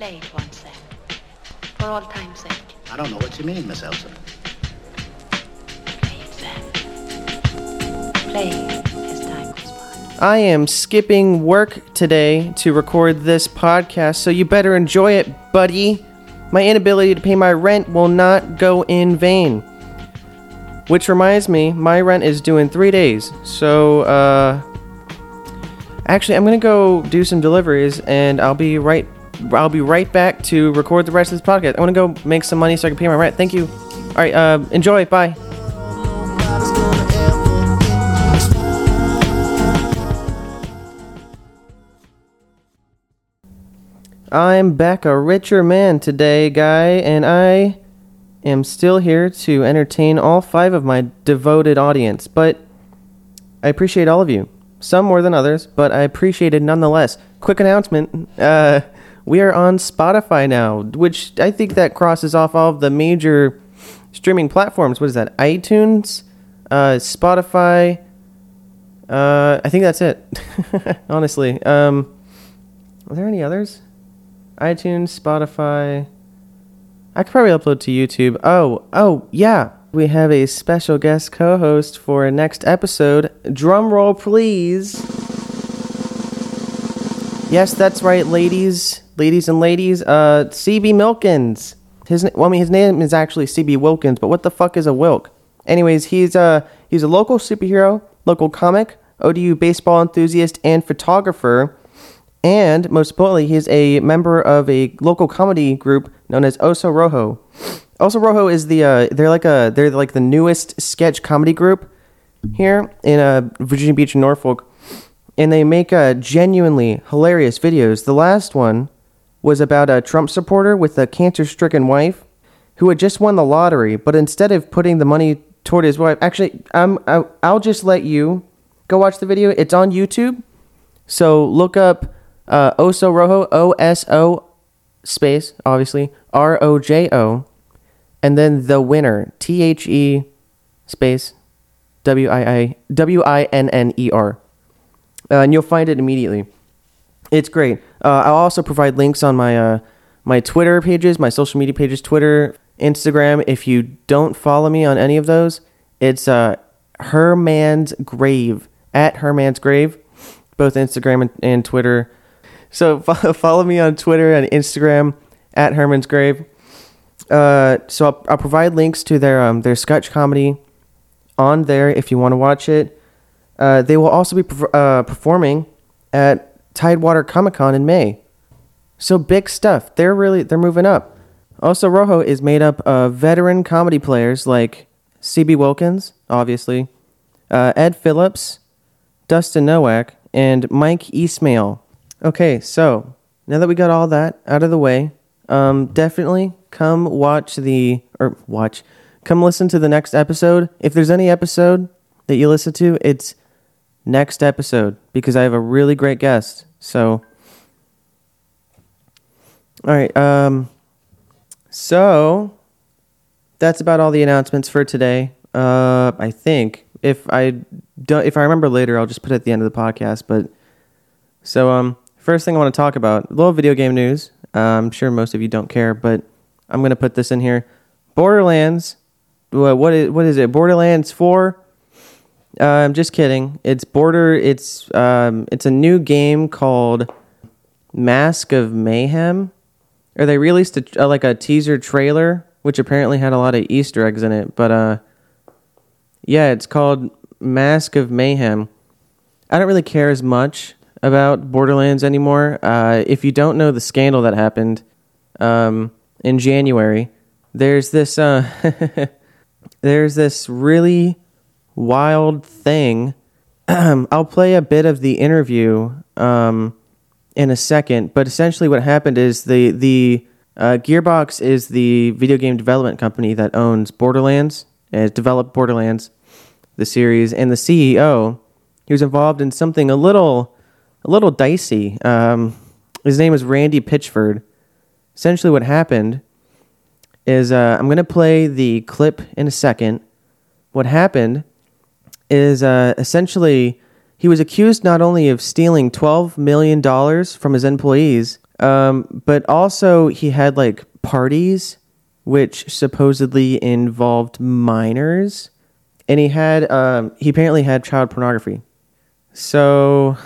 play it once then. For all time's sake. I don't know what you mean, Miss Ilsa. Play it then. Play as time goes by. I am skipping work today to record this podcast, so you better enjoy it, buddy. My inability to pay my rent will not go in vain. Which reminds me, my rent is due in three days. So, uh. Actually, I'm gonna go do some deliveries, and I'll be right. I'll be right back to record the rest of this podcast. I want to go make some money so I can pay my rent. Thank you. All right, uh, enjoy. Bye. I'm back a richer man today, guy, and I am still here to entertain all five of my devoted audience. But I appreciate all of you. Some more than others, but I appreciate it nonetheless. Quick announcement uh, we are on Spotify now, which I think that crosses off all of the major streaming platforms. What is that? iTunes, uh, Spotify. Uh, I think that's it, honestly. Um, are there any others? iTunes, Spotify. I could probably upload to YouTube. Oh, oh, yeah. We have a special guest co host for our next episode. Drum roll, please. Yes, that's right, ladies, ladies and ladies. Uh, CB Milkins. His, well, I mean, his name is actually CB Wilkins, but what the fuck is a Wilk? Anyways, he's a he's a local superhero, local comic, ODU baseball enthusiast, and photographer. And most importantly, he's a member of a local comedy group known as Oso Rojo. Oso Rojo is the uh, they're like a they're like the newest sketch comedy group here in uh, Virginia Beach, Norfolk, and they make uh, genuinely hilarious videos. The last one was about a Trump supporter with a cancer-stricken wife who had just won the lottery, but instead of putting the money toward his wife, actually, um, I, I'll just let you go watch the video. It's on YouTube, so look up uh, Oso Rojo, O S O space, obviously, R O J O, and then the winner, T H E space, W I I W I N N E R. Uh, and you'll find it immediately. It's great. Uh, I'll also provide links on my uh, my Twitter pages, my social media pages, Twitter, Instagram. If you don't follow me on any of those, it's uh, Herman's Grave at Herman's Grave, both Instagram and, and Twitter. So fo- follow me on Twitter and Instagram at Herman's Grave. Uh, so I'll, I'll provide links to their um, their sketch comedy on there if you want to watch it. Uh, they will also be perf- uh, performing at Tidewater Comic Con in May. So big stuff. They're really they're moving up. Oso Rojo is made up of veteran comedy players like CB Wilkins, obviously, uh, Ed Phillips, Dustin Nowak, and Mike Ismail. Okay, so now that we got all that out of the way, um, definitely come watch the or watch, come listen to the next episode. If there's any episode that you listen to, it's next episode because I have a really great guest. So, all right, um, so that's about all the announcements for today. Uh, I think if I don't, if I remember later, I'll just put it at the end of the podcast. But so, um, first thing I want to talk about a little video game news. Uh, I'm sure most of you don't care, but I'm gonna put this in here. Borderlands. What what is what is it? Borderlands Four. Uh, I'm just kidding. It's border. It's um. It's a new game called Mask of Mayhem. Or they released a, like a teaser trailer, which apparently had a lot of Easter eggs in it. But uh, yeah, it's called Mask of Mayhem. I don't really care as much about Borderlands anymore. Uh, if you don't know the scandal that happened um, in January, there's this uh, there's this really wild thing. I'll play a bit of the interview um, in a second, but essentially what happened is the the uh, Gearbox is the video game development company that owns Borderlands and has developed Borderlands, the series, and the CEO he was involved in something a little a little dicey. Um, his name is Randy Pitchford. Essentially, what happened is uh, I'm going to play the clip in a second. What happened is uh, essentially he was accused not only of stealing $12 million from his employees, Um, but also he had like parties, which supposedly involved minors, and he had um, he apparently had child pornography. So,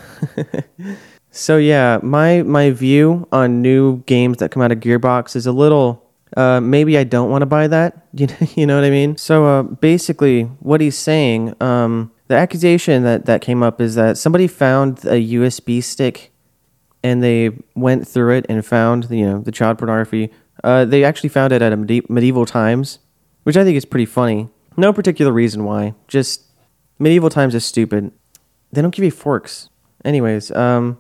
so yeah, my my view on new games that come out of Gearbox is a little. Uh, maybe I don't want to buy that. You know, you know what I mean? So uh, basically, what he's saying, um, the accusation that that came up is that somebody found a USB stick, and they went through it and found you know the child pornography. Uh, they actually found it at a medi- medieval times, which I think is pretty funny. No particular reason why. Just medieval times is stupid. They don't give you forks. Anyways, um,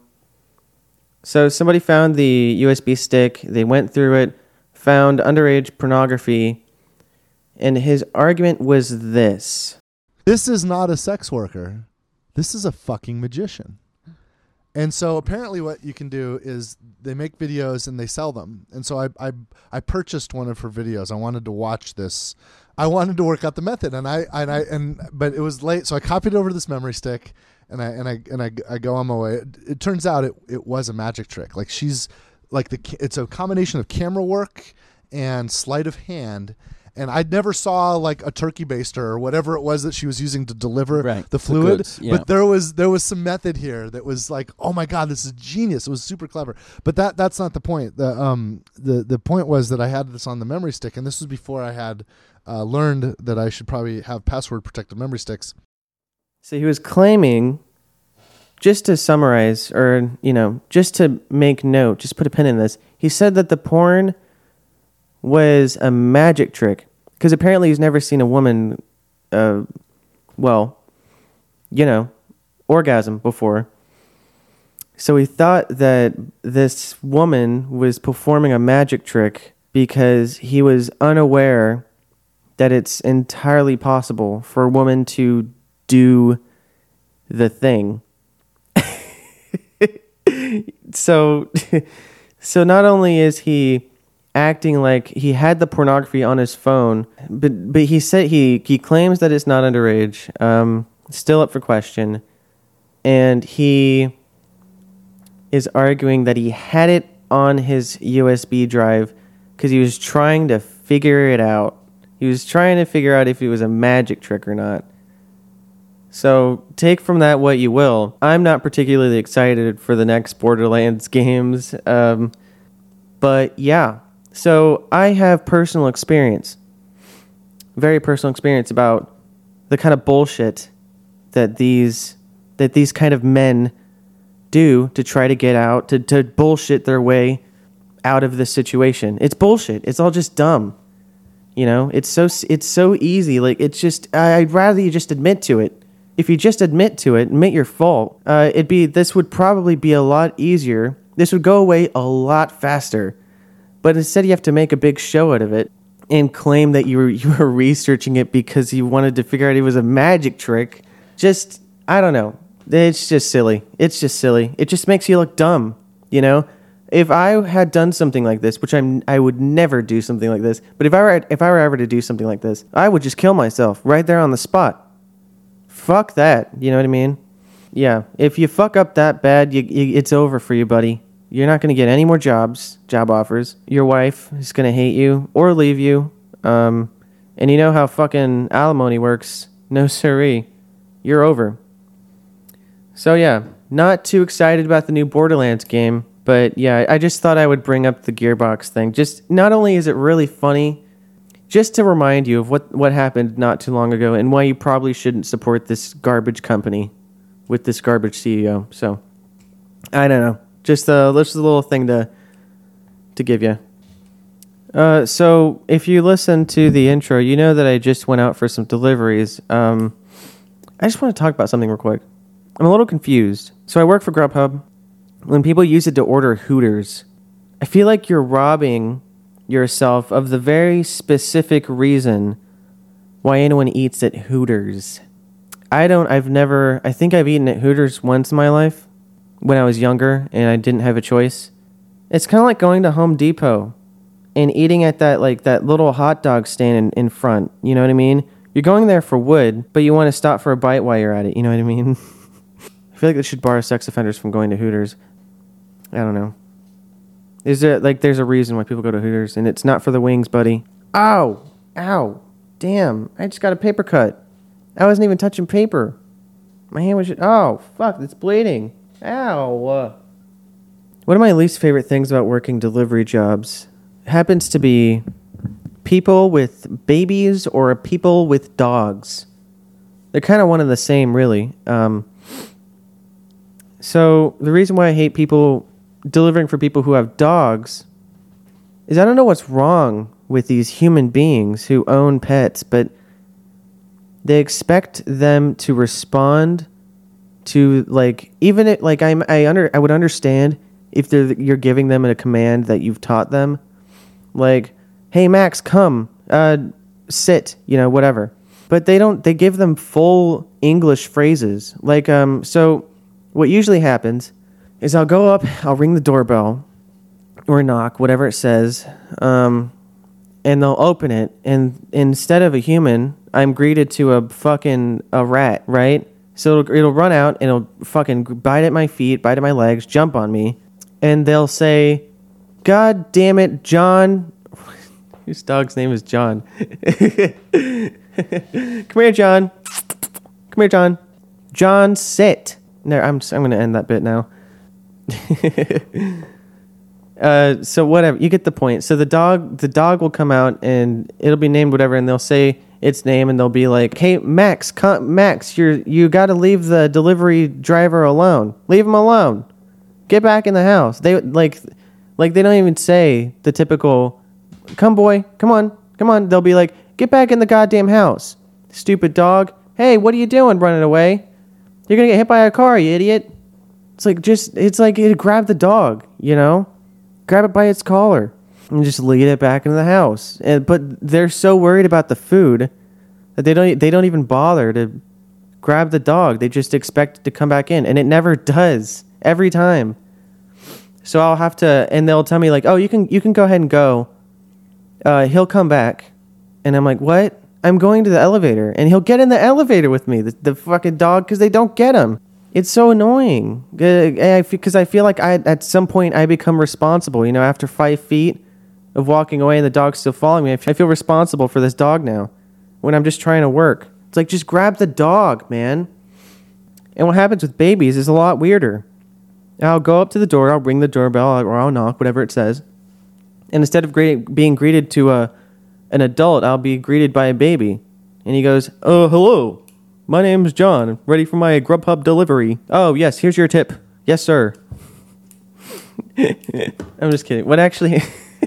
so somebody found the USB stick. They went through it, found underage pornography, and his argument was this. This is not a sex worker. This is a fucking magician. And so apparently what you can do is they make videos and they sell them. And so I I, I purchased one of her videos. I wanted to watch this. I wanted to work out the method and I and I and but it was late so I copied over to this memory stick and I and I and I, I go on my way. It, it turns out it it was a magic trick. Like she's like the it's a combination of camera work and sleight of hand. And I never saw like a turkey baster or whatever it was that she was using to deliver Right, the the fluid. goods, yeah. But there was there was some method here that was like, oh my god, this is genius. It was super clever. But that that's not the point. The um the the point was that I had this on the memory stick, and this was before I had uh, learned that I should probably have password protected memory sticks. So he was claiming, just to summarize, or, you know, just to make note, just put a pin in this, he said that the porn was a magic trick. Because apparently he's never seen a woman, uh, well, you know, orgasm before. So he thought that this woman was performing a magic trick because he was unaware that it's entirely possible for a woman to do the thing. So so not only is he acting like he had the pornography on his phone, but but he said he he claims that it's not underage. Um still up for question. And he is arguing that he had it on his USB drive because he was trying to figure it out. He was trying to figure out if it was a magic trick or not. So take from that what you will. I'm not particularly excited for the next Borderlands games. Um, but yeah, so I have personal experience, very personal experience about the kind of bullshit that these that these kind of men do to try to get out to, to bullshit their way out of this situation. It's bullshit. It's all just dumb. You know, it's so it's so easy. Like it's just I'd rather you just admit to it. If you just admit to it, admit your fault, uh, it'd be this would probably be a lot easier. This would go away a lot faster. But instead, you have to make a big show out of it and claim that you were you were researching it because you wanted to figure out it was a magic trick. Just I don't know. It's just silly. It's just silly. It just makes you look dumb. You know, if I had done something like this, which I'm, I would never do something like this. But if I were, if I were ever to do something like this, I would just kill myself right there on the spot. Fuck that. You know what I mean? Yeah. If you fuck up that bad, you, you, it's over for you, buddy. You're not going to get any more jobs, job offers. Your wife is going to hate you or leave you. Um, and you know how fucking alimony works. No siree. You're over. So yeah, not too excited about the new Borderlands game, but yeah, I just thought I would bring up the Gearbox thing. Just not only is it really funny, just to remind you of what what happened not too long ago and why you probably shouldn't support this garbage company with this garbage CEO. So I don't know, just uh, just a little thing to to give you. Uh, so if you listen to the intro, you know that I just went out for some deliveries. Um, I just want to talk about something real quick. I'm a little confused. So I work for Grubhub. When people use it to order Hooters, I feel like you're robbing yourself of the very specific reason why anyone eats at Hooters. I don't, I've never, I think I've eaten at Hooters once in my life when I was younger and I didn't have a choice. It's kind of like going to Home Depot and eating at that, like, that little hot dog stand in, in front. You know what I mean? You're going there for wood, but you want to stop for a bite while you're at it. You know what I mean? I feel like they should bar sex offenders from going to Hooters. I don't know. Is there like there's a reason why people go to Hooters, and it's not for the wings, buddy. Ow, ow, damn! I just got a paper cut. I wasn't even touching paper. My hand was. Just, Oh fuck! It's bleeding. Ow. One of my least favorite things about working delivery jobs happens to be people with babies or people with dogs. They're kind of one and the same, really. Um, so the reason why I hate people delivering for people who have dogs is I don't know what's wrong with these human beings who own pets, but they expect them to respond to like even it like I'm I under I would understand if they're you're giving them a command that you've taught them, like, "Hey Max, come, uh, sit," you know, whatever. But they don't. They give them full English phrases. Like, um, so what usually happens is I'll go up, I'll ring the doorbell or knock, whatever it says, um, and they'll open it, and instead of a human, I'm greeted to a fucking a rat, right? So it'll, it'll run out and it'll fucking bite at my feet, bite at my legs, jump on me, and they'll say, "God damn it, John." Whose dog's name is John? Come here, John. Come here, John. John, sit. No, I'm I'm gonna end that bit now. uh, so whatever, you get the point. So the dog, the dog will come out and it'll be named whatever, and they'll say its name, and they'll be like, "Hey, Max, come, Max, you're you got to leave the delivery driver alone. Leave him alone. Get back in the house." They like, like they don't even say the typical, "Come, boy, come on, come on." They'll be like, "Get back in the goddamn house, stupid dog." Hey, what are you doing running away? You're gonna get hit by a car, you idiot. It's like just it's like you grab the dog, you know? Grab it by its collar and just lead it back into the house. And but they're so worried about the food that they don't they don't even bother to grab the dog. They just expect it to come back in and it never does every time. So I'll have to and they'll tell me like, "Oh, you can you can go ahead and go. Uh, he'll come back." And I'm like, "What?" I'm going to the elevator and he'll get in the elevator with me, the, the fucking dog, because they don't get him. It's so annoying because I feel like I at some point I become responsible. You know, after five feet of walking away and the dog's still following me, I feel responsible for this dog now when I'm just trying to work. It's like just grab the dog, man. And what happens with babies is a lot weirder. I'll go up to the door, I'll ring the doorbell, or I'll knock, whatever it says. And instead of greet, being greeted to a an adult, I'll be greeted by a baby. And he goes, Oh, hello. My name's John. Ready for my Grubhub delivery. Oh, yes, here's your tip. Yes, sir. I'm just kidding. What actually,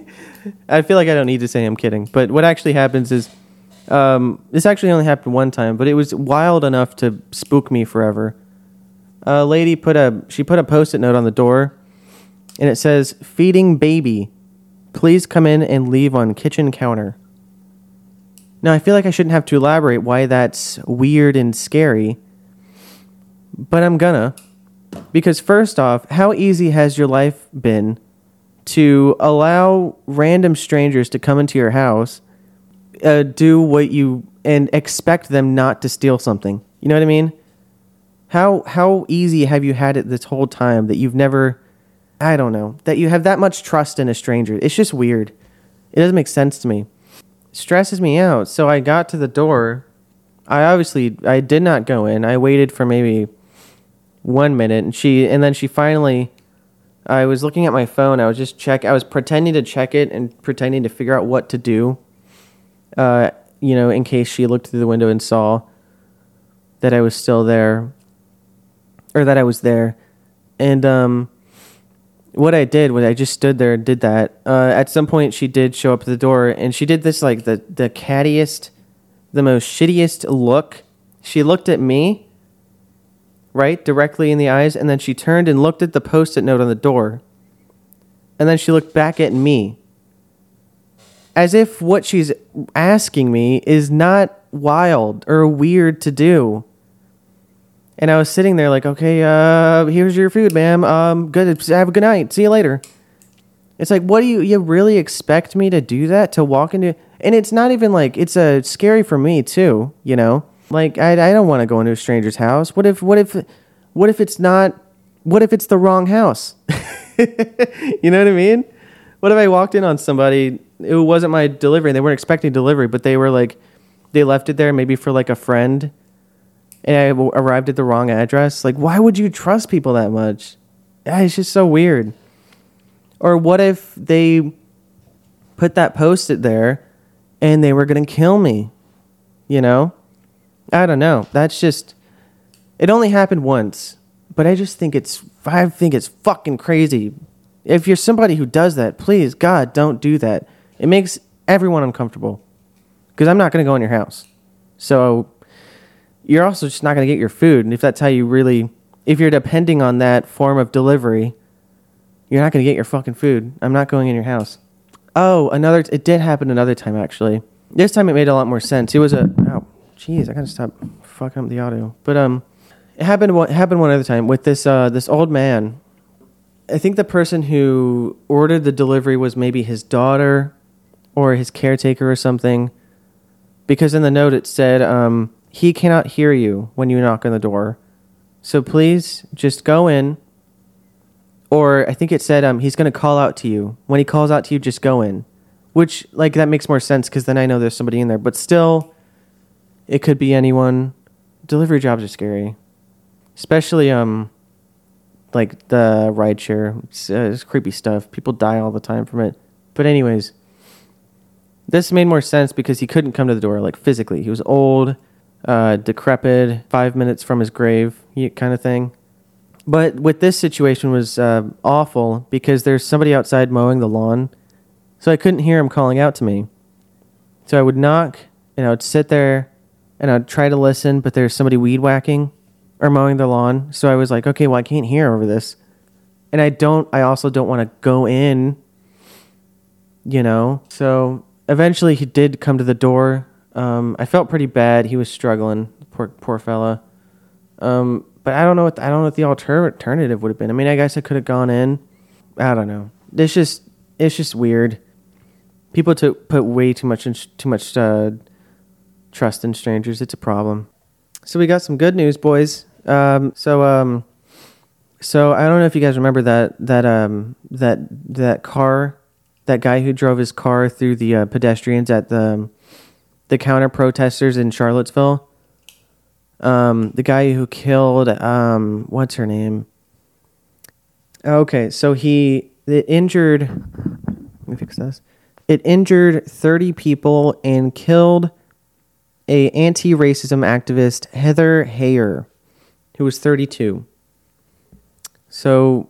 I feel like I don't need to say I'm kidding, but what actually happens is, um, this actually only happened one time, but it was wild enough to spook me forever. A lady put a, she put a post it note on the door, and it says, Feeding baby. Please come in and leave on kitchen counter. Now, I feel like I shouldn't have to elaborate why that's weird and scary, but I'm gonna. Because, first off, how easy has your life been to allow random strangers to come into your house, uh, do what you, and expect them not to steal something? You know what I mean? How, how easy have you had it this whole time that you've never, I don't know, that you have that much trust in a stranger? It's just weird. It doesn't make sense to me stresses me out. So I got to the door. I obviously I did not go in. I waited for maybe one minute, and she and then she finally. I was looking at my phone. I was just check. I was pretending to check it and pretending to figure out what to do. Uh, you know, in case she looked through the window and saw that I was still there, or that I was there, and um, what I did was I just stood there and did that. Uh, at some point, she did show up at the door, and she did this like the the cattiest, the most shittiest look. She looked at me, right directly in the eyes, and then she turned and looked at the post-it note on the door, and then she looked back at me, as if what she's asking me is not wild or weird to do. And I was sitting there like, okay, uh, here's your food, ma'am. Um, good. Have a good night. See you later. It's like, what do you you really expect me to do that to walk into? And it's not even like it's a uh, scary for me too. You know, like I I don't want to go into a stranger's house. What if what if what if it's not? What if it's the wrong house? you know what I mean? what if I walked in on somebody? It wasn't my delivery. And they weren't expecting delivery, but they were like, they left it there maybe for like a friend, and I arrived at the wrong address. Like, why would you trust people that much? It's just so weird. Or what if they put that post it there, and they were gonna kill me? You know, I don't know. That's just. It only happened once, but I just think it's. I think it's fucking crazy. If you're somebody who does that, please, God, don't do that. It makes everyone uncomfortable. Because I'm not going to go in your house. So you're also just not going to get your food. And if that's how you really. If you're depending on that form of delivery, you're not going to get your fucking food. I'm not going in your house. Oh, another. It did happen another time, actually. This time it made a lot more sense. It was a. Oh, jeez, I gotta stop fucking up the audio. But um, it happened. It happened one other time with this uh this old man. I think the person who ordered the delivery was maybe his daughter or his caretaker or something. Because in the note it said, um, he cannot hear you when you knock on the door. So please just go in. Or I think it said um, he's going to call out to you. When he calls out to you, just go in. Which, like, that makes more sense because then I know there's somebody in there. But still, it could be anyone. Delivery jobs are scary. Especially, um, like the rideshare. It's, uh, it's creepy stuff. People die all the time from it. But anyways, this made more sense because he couldn't come to the door like physically. He was old, uh, decrepit, five minutes from his grave, kind of thing. But with this situation was uh, awful because there's somebody outside mowing the lawn, so I couldn't hear him calling out to me. So I would knock and I would sit there and I'd try to listen, but there's somebody weed whacking or mowing the lawn. So I was like, okay, well I can't hear over this, and I don't. I also don't want to go in. You know, so eventually he did come to the door. Um, I felt pretty bad. He was struggling, poor poor fella. Um, but I don't know what I don't know what the alter- alternative would have been. I mean, I guess I could have gone in. I don't know. It's just it's just weird. People to put way too much in, too much uh, trust in strangers. It's a problem. So we got some good news, boys. Um, so um, so I don't know if you guys remember that that um that that car, that guy who drove his car through the uh, pedestrians at the the counter protesters in Charlottesville. Um, the guy who killed um, what's her name? Okay, so he it injured. Let me fix this. It injured thirty people and killed a anti-racism activist Heather Heyer, who was thirty-two. So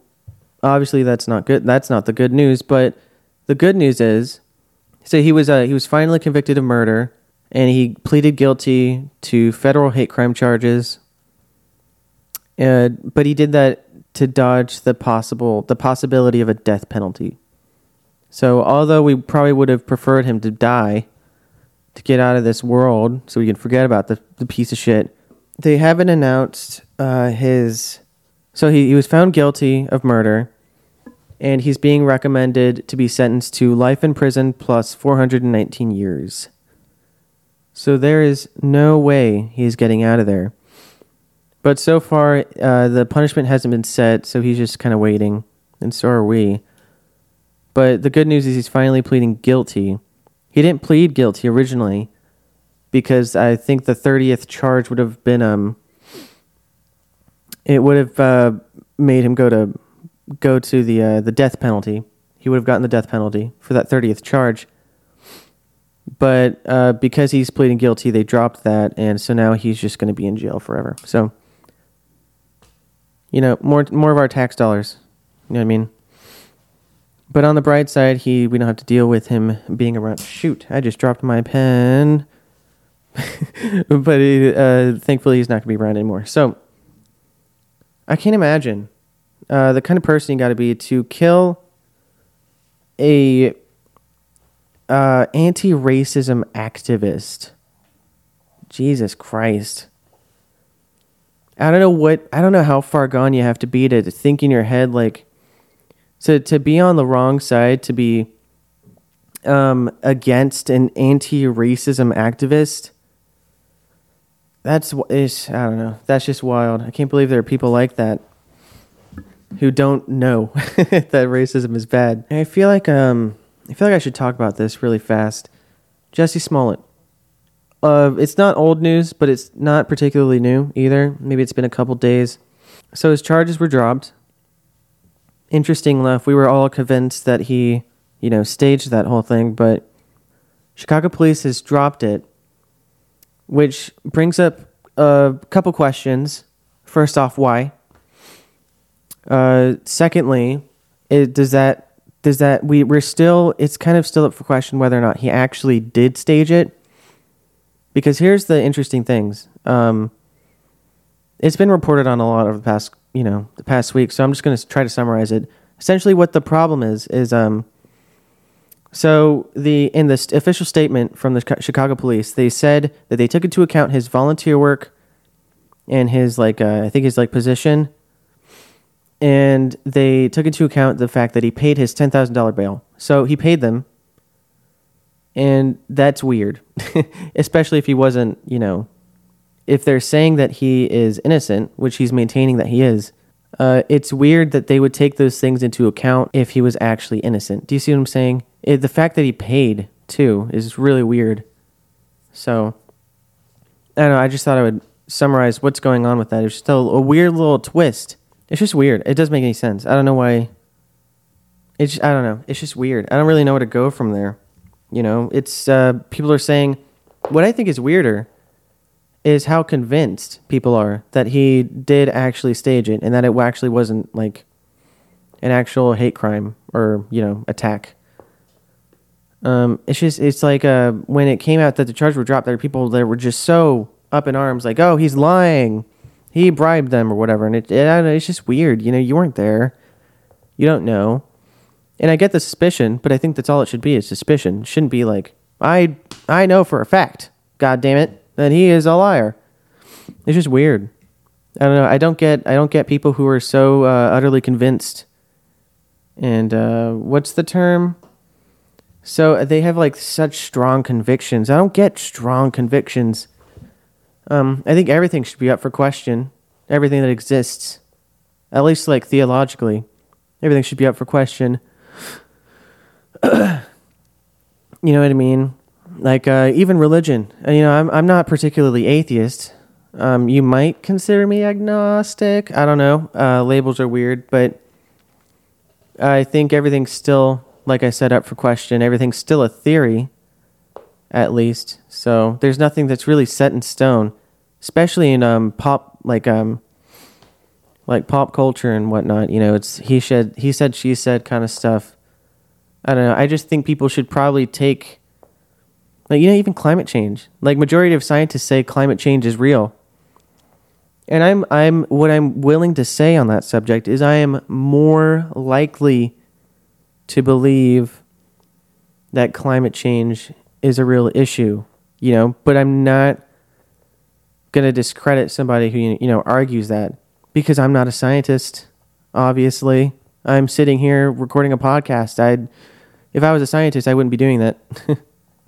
obviously that's not good. That's not the good news. But the good news is, so he was uh, he was finally convicted of murder, and he pleaded guilty to federal hate crime charges. Uh, but he did that to dodge the possible the possibility of a death penalty. So although we probably would have preferred him to die to get out of this world, so we can forget about the, the piece of shit, they haven't announced uh, his. So he, he was found guilty of murder, and he's being recommended to be sentenced to life in prison plus 419 years. So there is no way he's getting out of there. But so far, uh, the punishment hasn't been set, so he's just kind of waiting, and so are we. But the good news is he's finally pleading guilty. He didn't plead guilty originally because I think the 30th charge would have been um it would have uh, made him go to go to the uh, the death penalty. He would have gotten the death penalty for that 30th charge. But uh, because he's pleading guilty, they dropped that, and so now he's just going to be in jail forever. So, you know, more more of our tax dollars. You know what I mean? But on the bright side, he we don't have to deal with him being around. Shoot, I just dropped my pen. but he, uh, thankfully, he's not going to be around anymore. So I can't imagine uh, the kind of person you got to be to kill a uh, anti-racism activist. Jesus Christ. I don't know what I don't know how far gone you have to be to, think in your head like to to be on the wrong side to be um, against an anti-racism activist. That's is I don't know. That's just wild. I can't believe there are people like that. who don't know that racism is bad. I feel like um I feel like I should talk about this really fast. Jussie Smollett. Uh, it's not old news, but it's not particularly new either. Maybe it's been a couple days. So his charges were dropped. Interesting enough, we were all convinced that he, you know, staged that whole thing, but Chicago police has dropped it, which brings up a couple questions. First off, why? Uh, secondly, it, does that does that we we're still it's kind of still up for question whether or not he actually did stage it. Because here's the interesting things. Um, it's been reported on a lot over the past you know the past week, so I'm just going to try to summarize it. Essentially, what the problem is is um. So the in the official statement from the Chicago police, they said that they took into account his volunteer work and his like uh, I think his like position and they took into account the fact that he paid his ten thousand dollar bail. So he paid them, and that's weird, especially if he wasn't. You know, if they're saying that he is innocent, which he's maintaining that he is, uh, it's weird that they would take those things into account if he was actually innocent. Do you see what I'm saying? It, the fact that he paid too is really weird. So I don't know. I just thought I would summarize what's going on with that. It's a, a weird little twist. It's just weird. It doesn't make any sense. I don't know why. It's just, I don't know. It's just weird. I don't really know where to go from there. You know, it's uh, people are saying. What I think is weirder is how convinced people are that he did actually stage it and that it actually wasn't like an actual hate crime or you know attack. Um, it's just it's like uh, when it came out that the charges were dropped, there were people that were just so up in arms, like, "Oh, he's lying, he bribed them or whatever," and it, it it's just weird. You know, you weren't there, you don't know, and I get the suspicion, but I think that's all it should be is suspicion. It shouldn't be like I I know for a fact, God damn it, that he is a liar. It's just weird. I don't know. I don't get I don't get people who are so uh, utterly convinced. And uh, what's the term? So they have like such strong convictions. I don't get strong convictions. Um, I think everything should be up for question. Everything that exists, at least like theologically, everything should be up for question. you know what I mean? Like uh, even religion. You know, I'm I'm not particularly atheist. Um, you might consider me agnostic. I don't know. Uh, labels are weird, but I think everything's still, like I said, up for question. Everything's still a theory, at least. So there's nothing that's really set in stone, especially in um pop like um like pop culture and whatnot. You know, it's he said he said she said kind of stuff. I don't know. I just think people should probably take like you know even climate change. Like majority of scientists say climate change is real. And I'm I'm what I'm willing to say on that subject is I am more likely to believe that climate change is a real issue, you know, but I'm not going to discredit somebody who you know argues that because I'm not a scientist, obviously. I'm sitting here recording a podcast. I'd if I was a scientist, I wouldn't be doing that.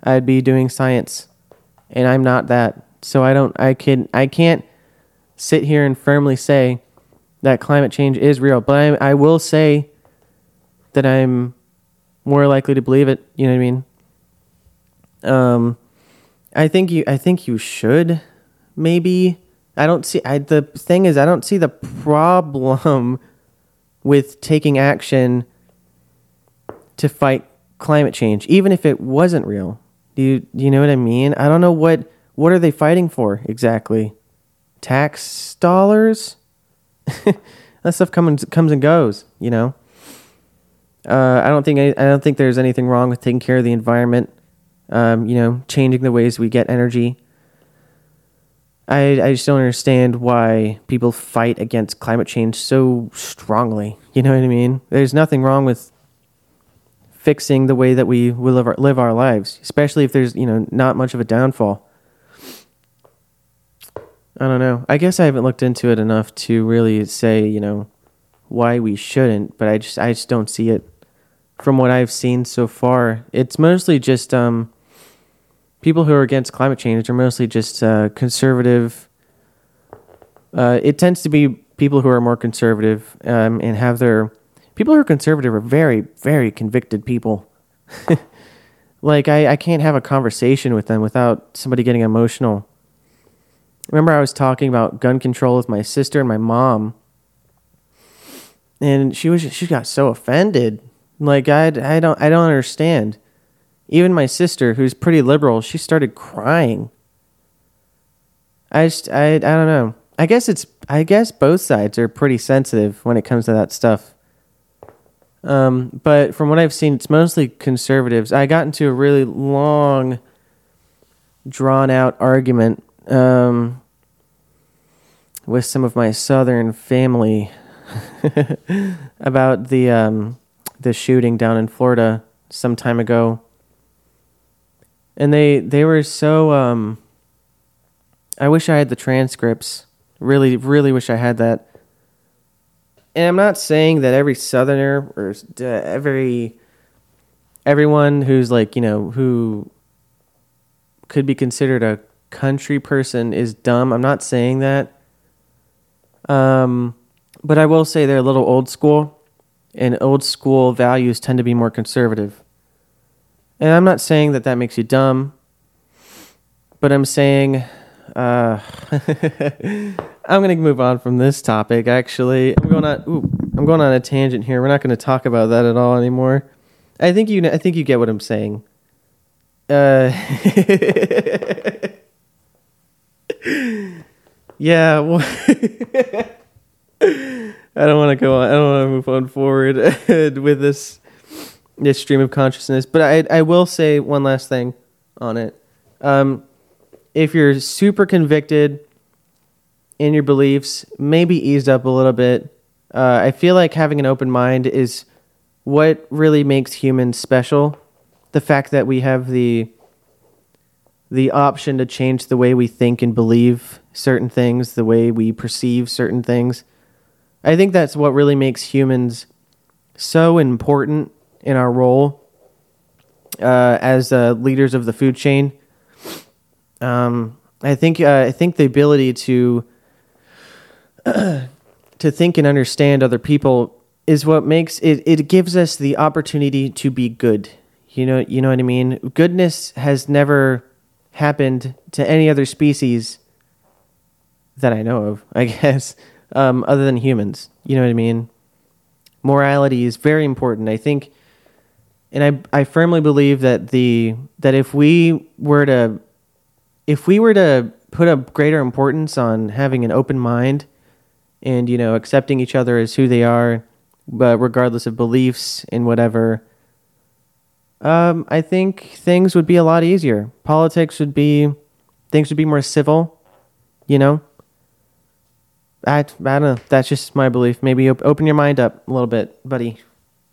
I'd be doing science. And I'm not that. So I don't I can I can't sit here and firmly say that climate change is real, but I, I will say that I'm more likely to believe it. You know what I mean? Um, I think you. I think you should. Maybe I don't see. I, the thing is, I don't see the problem with taking action to fight climate change, even if it wasn't real. Do you, do you know what I mean? I don't know what what are they fighting for exactly tax dollars. that stuff comes comes and goes, you know. Uh, I don't think I, I don't think there's anything wrong with taking care of the environment. Um, you know, changing the ways we get energy. I I just don't understand why people fight against climate change so strongly. You know what I mean? There's nothing wrong with fixing the way that we will live our, live our lives, especially if there's you know not much of a downfall. I don't know. I guess I haven't looked into it enough to really say, you know, why we shouldn't, but I just I just don't see it from what I've seen so far. It's mostly just um people who are against climate change are mostly just uh, conservative uh, it tends to be people who are more conservative um, and have their people who are conservative are very very convicted people. like I, I can't have a conversation with them without somebody getting emotional. Remember, I was talking about gun control with my sister and my mom, and she was she got so offended. Like I, I don't I don't understand. Even my sister, who's pretty liberal, she started crying. I just I I don't know. I guess it's I guess both sides are pretty sensitive when it comes to that stuff. Um, but from what I've seen, it's mostly conservatives. I got into a really long, drawn out argument um, with some of my southern family about the um, the shooting down in Florida some time ago, and they they were so. Um, I wish I had the transcripts. Really, really wish I had that and I'm not saying that every Southerner or every everyone who's like you know who could be considered a country person is dumb. I'm not saying that. Um, but I will say they're a little old school, and old school values tend to be more conservative. And I'm not saying that that makes you dumb, but I'm saying uh, I'm gonna move on from this topic. Actually, I'm going on. Ooh, I'm going on a tangent here. We're not going to talk about that at all anymore. I think you. I think you get what I'm saying. Uh, yeah. Well, I don't want to go on. I don't want to move on forward with this this stream of consciousness. But I I will say one last thing on it. Um, if you're super convicted in your beliefs, maybe eased up a little bit. Uh, I feel like having an open mind is what really makes humans special. The fact that we have the the option to change the way we think and believe certain things, the way we perceive certain things. I think that's what really makes humans so important in our role uh, as uh, leaders of the food chain. Um, I think uh, I think the ability to to think and understand other people is what makes it. It gives us the opportunity to be good. You know, you know what I mean. Goodness has never happened to any other species that I know of. I guess um, other than humans. You know what I mean. Morality is very important. I think, and I I firmly believe that the that if we were to if we were to put a greater importance on having an open mind and you know accepting each other as who they are but regardless of beliefs and whatever um, i think things would be a lot easier. Politics would be things would be more civil you know? I, I don't know. That's just my belief. Maybe op- open your mind up a little bit buddy.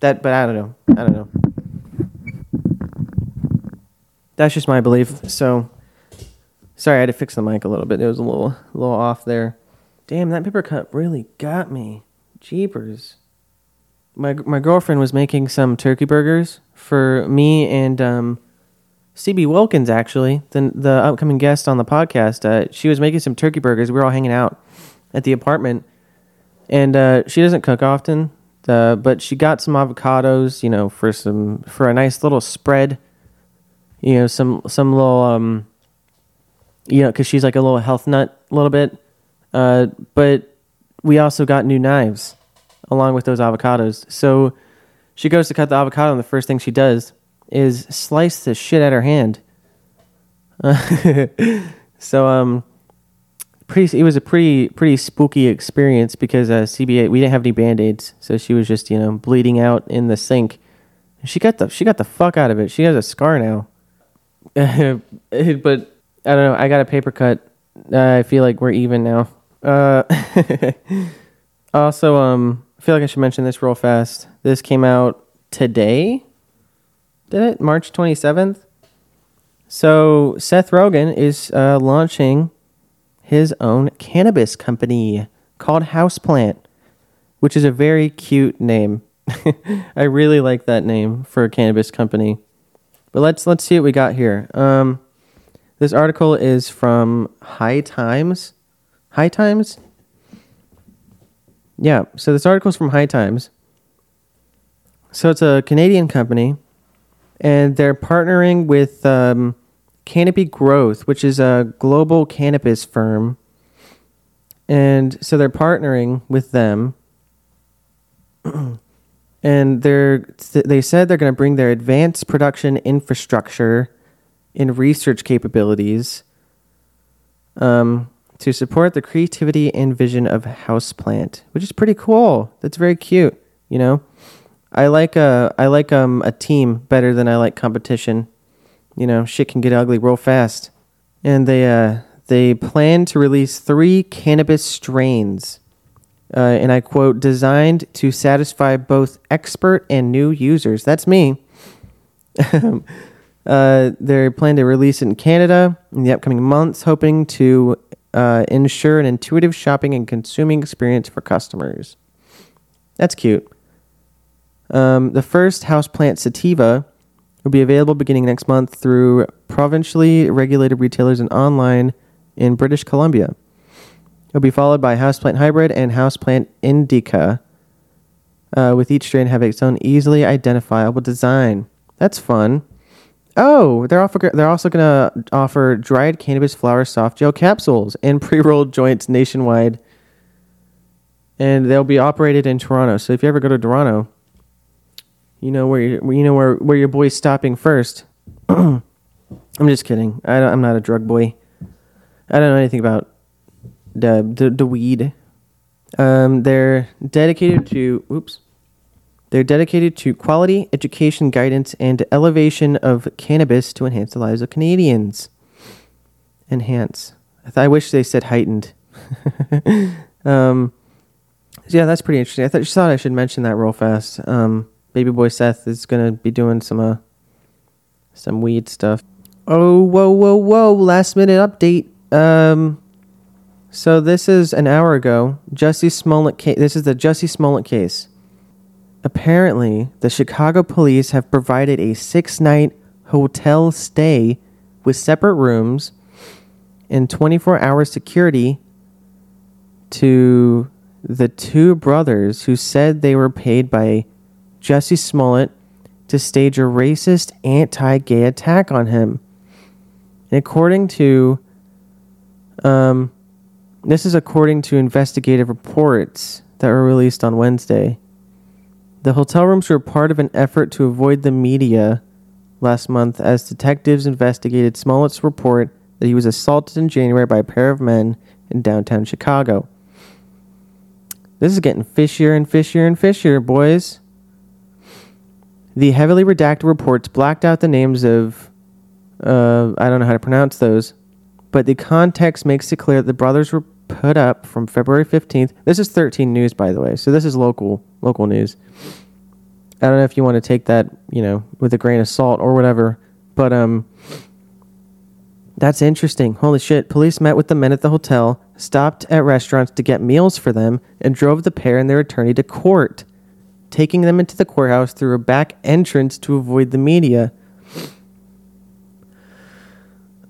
That but i don't know. I don't know that's just my belief so Sorry, I had to fix the mic a little bit. It was a little, a little off there. Damn, that paper cut really got me. Jeepers. My my girlfriend was making some turkey burgers for me and um, CB Wilkins. Actually, the the upcoming guest on the podcast. Uh, she was making some turkey burgers. We were all hanging out at the apartment, and uh, she doesn't cook often. Uh, but she got some avocados, you know, for some for a nice little spread. You know, some some little um, you know, because she's like a little health nut a little bit. Uh, but we also got new knives along with those avocados. So she goes to cut the avocado, and the first thing she does is slice the shit out her hand. Uh, so um, pretty. It was a pretty pretty spooky experience because uh, CBA we didn't have any band aids, so she was just you know bleeding out in the sink. She got the she got the fuck out of it. She has a scar now. but I don't know. I got a paper cut. Uh, I feel like we're even now. Uh, also, um, I feel like I should mention this real fast. This came out today. Did it? March 27th? So, Seth Rogen is uh, launching his own cannabis company called Houseplant, which is a very cute name. I really like that name for a cannabis company. But let's let's see what we got here. Um, this article is from High Times. High Times? Yeah, so this article is from High Times. So it's a Canadian company, and they're partnering with um, Canopy Growth, which is a global cannabis firm. And so they're partnering with them. and they're they said they're going to bring their advanced production infrastructure and research capabilities um, to support the creativity and vision of Houseplant, which is pretty cool. That's very cute. You know, I like a I like um a team better than I like competition. You know, shit can get ugly real fast. And they uh they plan to release three cannabis strains, uh, and I quote, designed to satisfy both expert and new users. That's me. uh, they plan to release it in Canada in the upcoming months, hoping to uh, ensure an intuitive shopping and consuming experience for customers. That's cute. Um, the first houseplant sativa will be available beginning next month through provincially regulated retailers and online in British Columbia. It'll be followed by houseplant hybrid and houseplant indica, uh, with each strain having its own easily identifiable design. That's fun. Oh, they're they're also going to offer dried cannabis flower soft gel capsules and pre-rolled joints nationwide. And they'll be operated in Toronto. So if you ever go to Toronto, you know where you you know where where your boy's stopping first. I'm just kidding. I I'm not a drug boy. I don't know anything about the the, the weed. Um, they're dedicated to oops. They're dedicated to quality education, guidance, and elevation of cannabis to enhance the lives of Canadians. Enhance. I, th- I wish they said heightened. um, yeah, that's pretty interesting. I th- just thought I should mention that real fast. Um, Baby boy Seth is gonna be doing some uh, some weed stuff. Oh, whoa, whoa, whoa! Last minute update. Um, so this is an hour ago. Jussie Smollett case. This is the Jesse Smollett case. Apparently, the Chicago police have provided a six-night hotel stay with separate rooms and 24-hour security to the two brothers who said they were paid by Jesse Smollett to stage a racist anti gay attack on him. And according to, um, this is according to investigative reports that were released on Wednesday. The hotel rooms were part of an effort to avoid the media last month as detectives investigated Smollett's report that he was assaulted in January by a pair of men in downtown Chicago. This is getting fishier and fishier and fishier, boys. The heavily redacted reports blacked out the names of, uh, I don't know how to pronounce those, but the context makes it clear that the brothers were put up from February 15th. This is 13 News, by the way, so this is local local news. I don't know if you want to take that, you know, with a grain of salt or whatever, but um, that's interesting. Holy shit! Police met with the men at the hotel, stopped at restaurants to get meals for them, and drove the pair and their attorney to court taking them into the courthouse through a back entrance to avoid the media.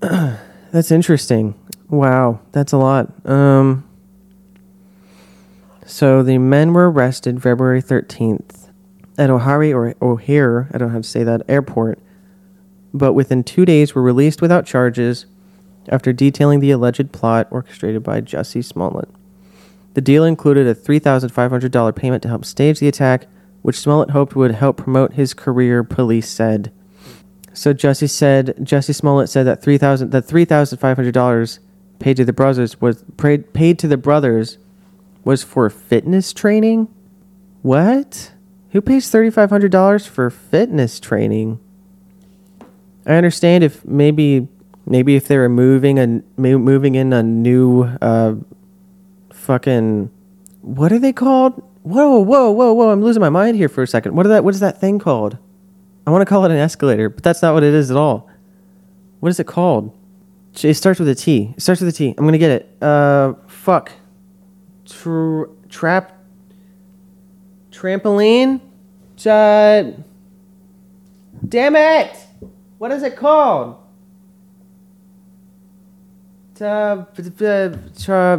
that's interesting. Wow, that's a lot. Um, so the men were arrested February 13th at O'Hare or O'Hare, I don't how to say that, airport, but within two days were released without charges after detailing the alleged plot orchestrated by Jesse Smollett. The deal included a $3,500 payment to help stage the attack, which Smollett hoped would help promote his career, police said. So Jesse said Jesse Smollett said that three thousand that three thousand five hundred dollars paid to the brothers was paid, paid to the brothers was for fitness training. What? Who pays thirty five hundred dollars for fitness training? I understand if maybe maybe if they were moving and moving in a new uh, fucking what are they called? Whoa, whoa, whoa, whoa! I'm losing my mind here for a second. What is that? What is that thing called? I want to call it an escalator, but that's not what it is at all. What is it called? It starts with a T. It starts with a T. I'm gonna get it. Uh, fuck. Tr- trap. Trampoline. Uh, damn it! What is it called? Uh,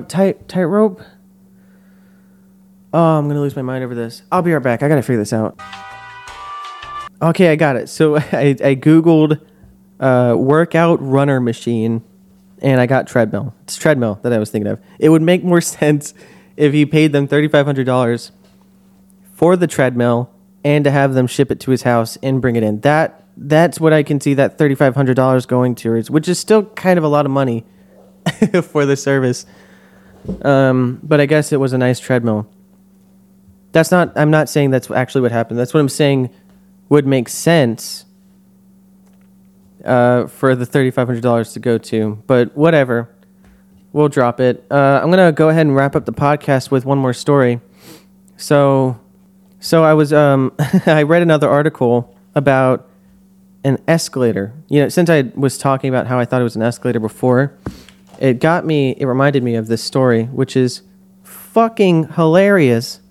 tight tightrope. Oh, I'm gonna lose my mind over this. I'll be right back. I gotta figure this out. Okay, I got it. So I, I googled uh, workout runner machine, and I got treadmill. It's treadmill that I was thinking of. It would make more sense if you paid them thirty five hundred dollars for the treadmill and to have them ship it to his house and bring it in. That that's what I can see that thirty five hundred dollars going towards, which is still kind of a lot of money for the service. Um, but I guess it was a nice treadmill. That's not. I'm not saying that's actually what happened. That's what I'm saying would make sense uh, for the thirty five hundred dollars to go to. But whatever, we'll drop it. Uh, I'm gonna go ahead and wrap up the podcast with one more story. So, so I was um, I read another article about an escalator. You know, since I was talking about how I thought it was an escalator before, it got me. It reminded me of this story, which is fucking hilarious.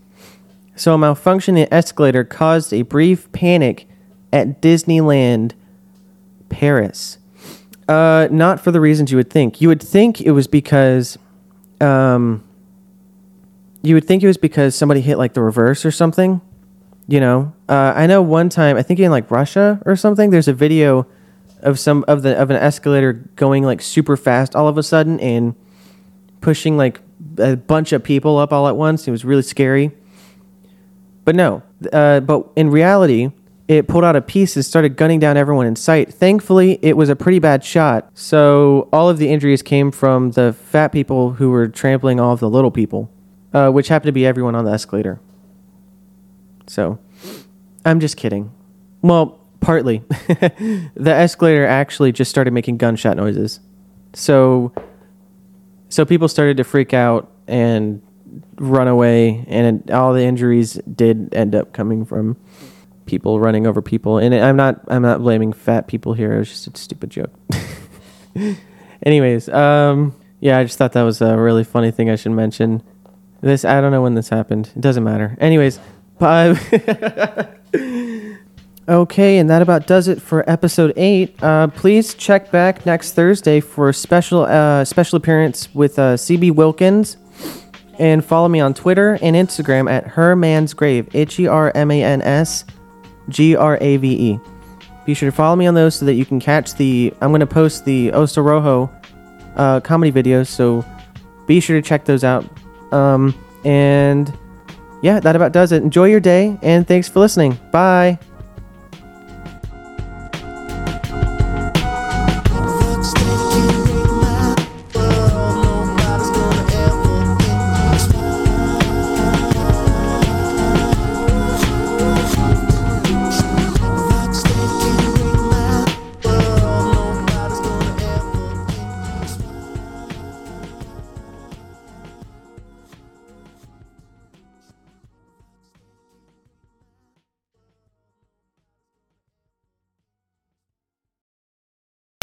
So, a malfunctioning escalator caused a brief panic at Disneyland Paris. Uh, not for the reasons you would think. You would think it was because, um, you would think it was because somebody hit like the reverse or something. You know, uh, I know one time I think in like Russia or something. There's a video of some of the of an escalator going like super fast all of a sudden and pushing like a bunch of people up all at once. It was really scary. But no, uh, but in reality, it pulled out a piece and started gunning down everyone in sight. Thankfully, it was a pretty bad shot. So all of the injuries came from the fat people who were trampling all of the little people, uh, which happened to be everyone on the escalator. So I'm just kidding. Well, partly. the escalator actually just started making gunshot noises. So so people started to freak out and run away and all the injuries did end up coming from people running over people and I'm not I'm not blaming fat people here. It was just a stupid joke. Anyways, um yeah, I just thought that was a really funny thing I should mention. This I don't know when this happened. It doesn't matter. Anyways, bye. Okay, and that about does it for episode eight. Uh, please check back next Thursday for a special uh, special appearance with uh, CB Wilkins, and follow me on Twitter and Instagram at Herman's Grave. H E R M A N S G R A V E. Be sure to follow me on those so that you can catch the. I'm going to post the Oso Rojo uh, comedy videos, so be sure to check those out. Um, and yeah, that about does it. Enjoy your day, and thanks for listening. Bye.